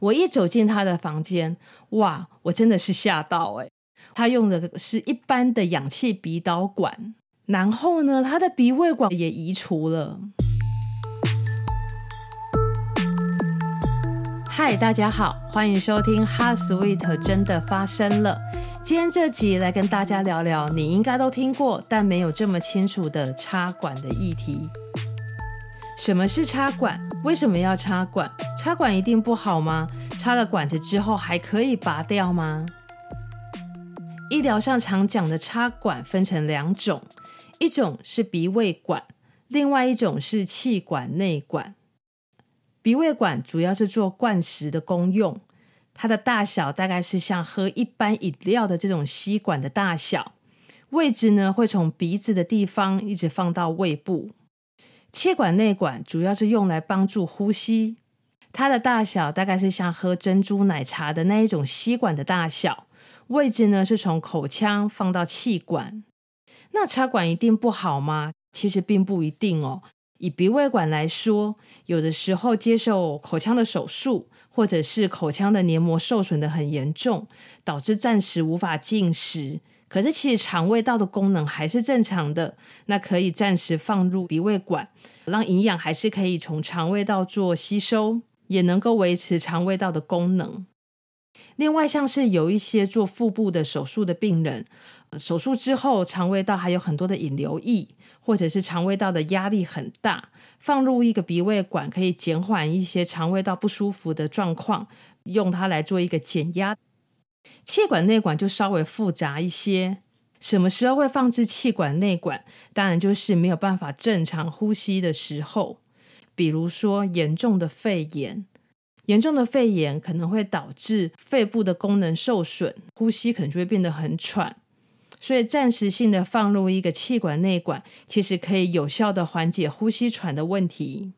我一走进他的房间，哇，我真的是吓到诶，他用的是一般的氧气鼻导管，然后呢，他的鼻胃管也移除了。嗨，大家好，欢迎收听《Heart Sweet》真的发生了。今天这集来跟大家聊聊你应该都听过但没有这么清楚的插管的议题。什么是插管？为什么要插管？插管一定不好吗？插了管子之后还可以拔掉吗？医疗上常讲的插管分成两种，一种是鼻胃管，另外一种是气管内管。鼻胃管主要是做灌食的功用，它的大小大概是像喝一般饮料的这种吸管的大小，位置呢会从鼻子的地方一直放到胃部。气管内管主要是用来帮助呼吸，它的大小大概是像喝珍珠奶茶的那一种吸管的大小，位置呢是从口腔放到气管。那插管一定不好吗？其实并不一定哦。以鼻胃管来说，有的时候接受口腔的手术，或者是口腔的黏膜受损得很严重，导致暂时无法进食。可是，其实肠胃道的功能还是正常的，那可以暂时放入鼻胃管，让营养还是可以从肠胃道做吸收，也能够维持肠胃道的功能。另外，像是有一些做腹部的手术的病人，手术之后肠胃道还有很多的引流液，或者是肠胃道的压力很大，放入一个鼻胃管可以减缓一些肠胃道不舒服的状况，用它来做一个减压。气管内管就稍微复杂一些，什么时候会放置气管内管？当然就是没有办法正常呼吸的时候，比如说严重的肺炎，严重的肺炎可能会导致肺部的功能受损，呼吸可能就会变得很喘，所以暂时性的放入一个气管内管，其实可以有效的缓解呼吸喘的问题。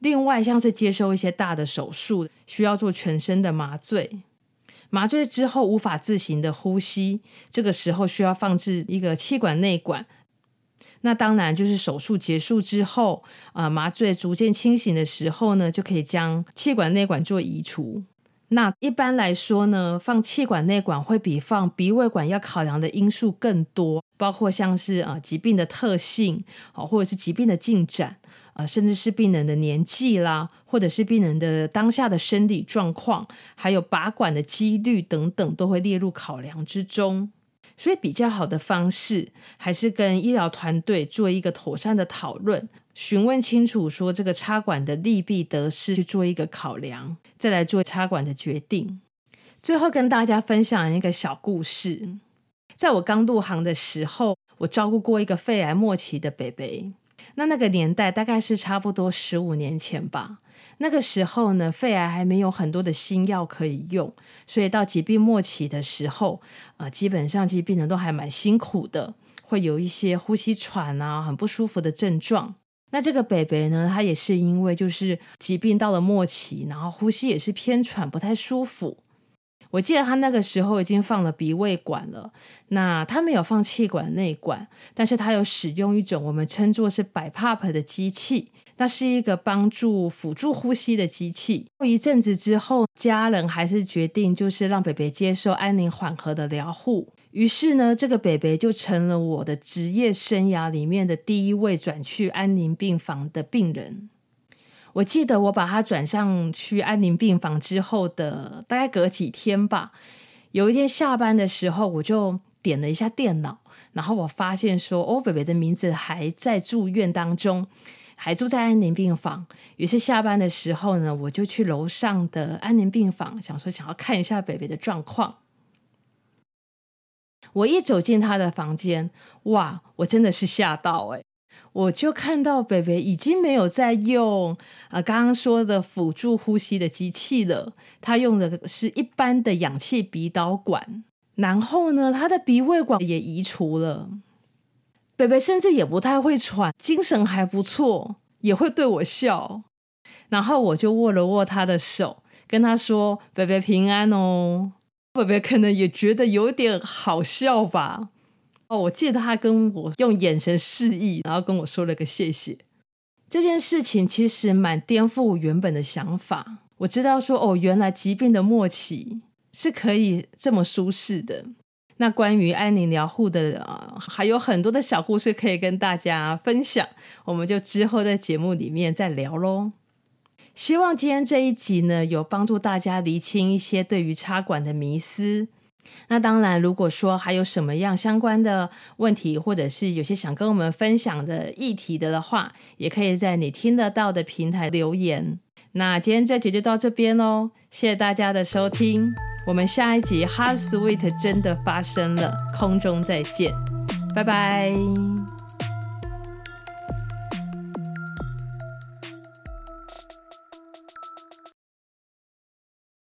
另外，像是接受一些大的手术，需要做全身的麻醉。麻醉之后无法自行的呼吸，这个时候需要放置一个气管内管。那当然就是手术结束之后，啊、麻醉逐渐清醒的时候呢，就可以将气管内管做移除。那一般来说呢，放气管内管会比放鼻胃管要考量的因素更多，包括像是啊、疾病的特性，啊或者是疾病的进展。啊，甚至是病人的年纪啦，或者是病人的当下的生理状况，还有拔管的几率等等，都会列入考量之中。所以，比较好的方式还是跟医疗团队做一个妥善的讨论，询问清楚说这个插管的利弊得失，去做一个考量，再来做插管的决定。最后，跟大家分享一个小故事，在我刚入行的时候，我照顾过一个肺癌末期的伯伯。那那个年代大概是差不多十五年前吧。那个时候呢，肺癌还没有很多的新药可以用，所以到疾病末期的时候，啊、基本上其实病人都还蛮辛苦的，会有一些呼吸喘啊，很不舒服的症状。那这个伯伯呢，他也是因为就是疾病到了末期，然后呼吸也是偏喘，不太舒服。我记得他那个时候已经放了鼻胃管了，那他没有放气管内管，但是他有使用一种我们称作是 BiPAP 的机器，那是一个帮助辅助呼吸的机器。过一阵子之后，家人还是决定就是让北北接受安宁缓和的疗护，于是呢，这个北北就成了我的职业生涯里面的第一位转去安宁病房的病人。我记得我把他转上去安宁病房之后的大概隔几天吧，有一天下班的时候，我就点了一下电脑，然后我发现说，哦，北北的名字还在住院当中，还住在安宁病房。于是下班的时候呢，我就去楼上的安宁病房，想说想要看一下北北的状况。我一走进他的房间，哇，我真的是吓到哎！我就看到北北已经没有在用啊，刚刚说的辅助呼吸的机器了，他用的是一般的氧气鼻导管，然后呢，他的鼻胃管也移除了。北北甚至也不太会喘，精神还不错，也会对我笑。然后我就握了握他的手，跟他说：“北北平安哦。”北北可能也觉得有点好笑吧。哦，我记得他跟我用眼神示意，然后跟我说了个谢谢。这件事情其实蛮颠覆我原本的想法。我知道说哦，原来疾病的末期是可以这么舒适的。那关于安宁疗护的啊，还有很多的小故事可以跟大家分享，我们就之后在节目里面再聊喽。希望今天这一集呢，有帮助大家厘清一些对于插管的迷思。那当然，如果说还有什么样相关的问题，或者是有些想跟我们分享的议题的的话，也可以在你听得到的平台留言。那今天这集就到这边喽，谢谢大家的收听。我们下一集《Heart Sweet》真的发生了，空中再见，拜拜。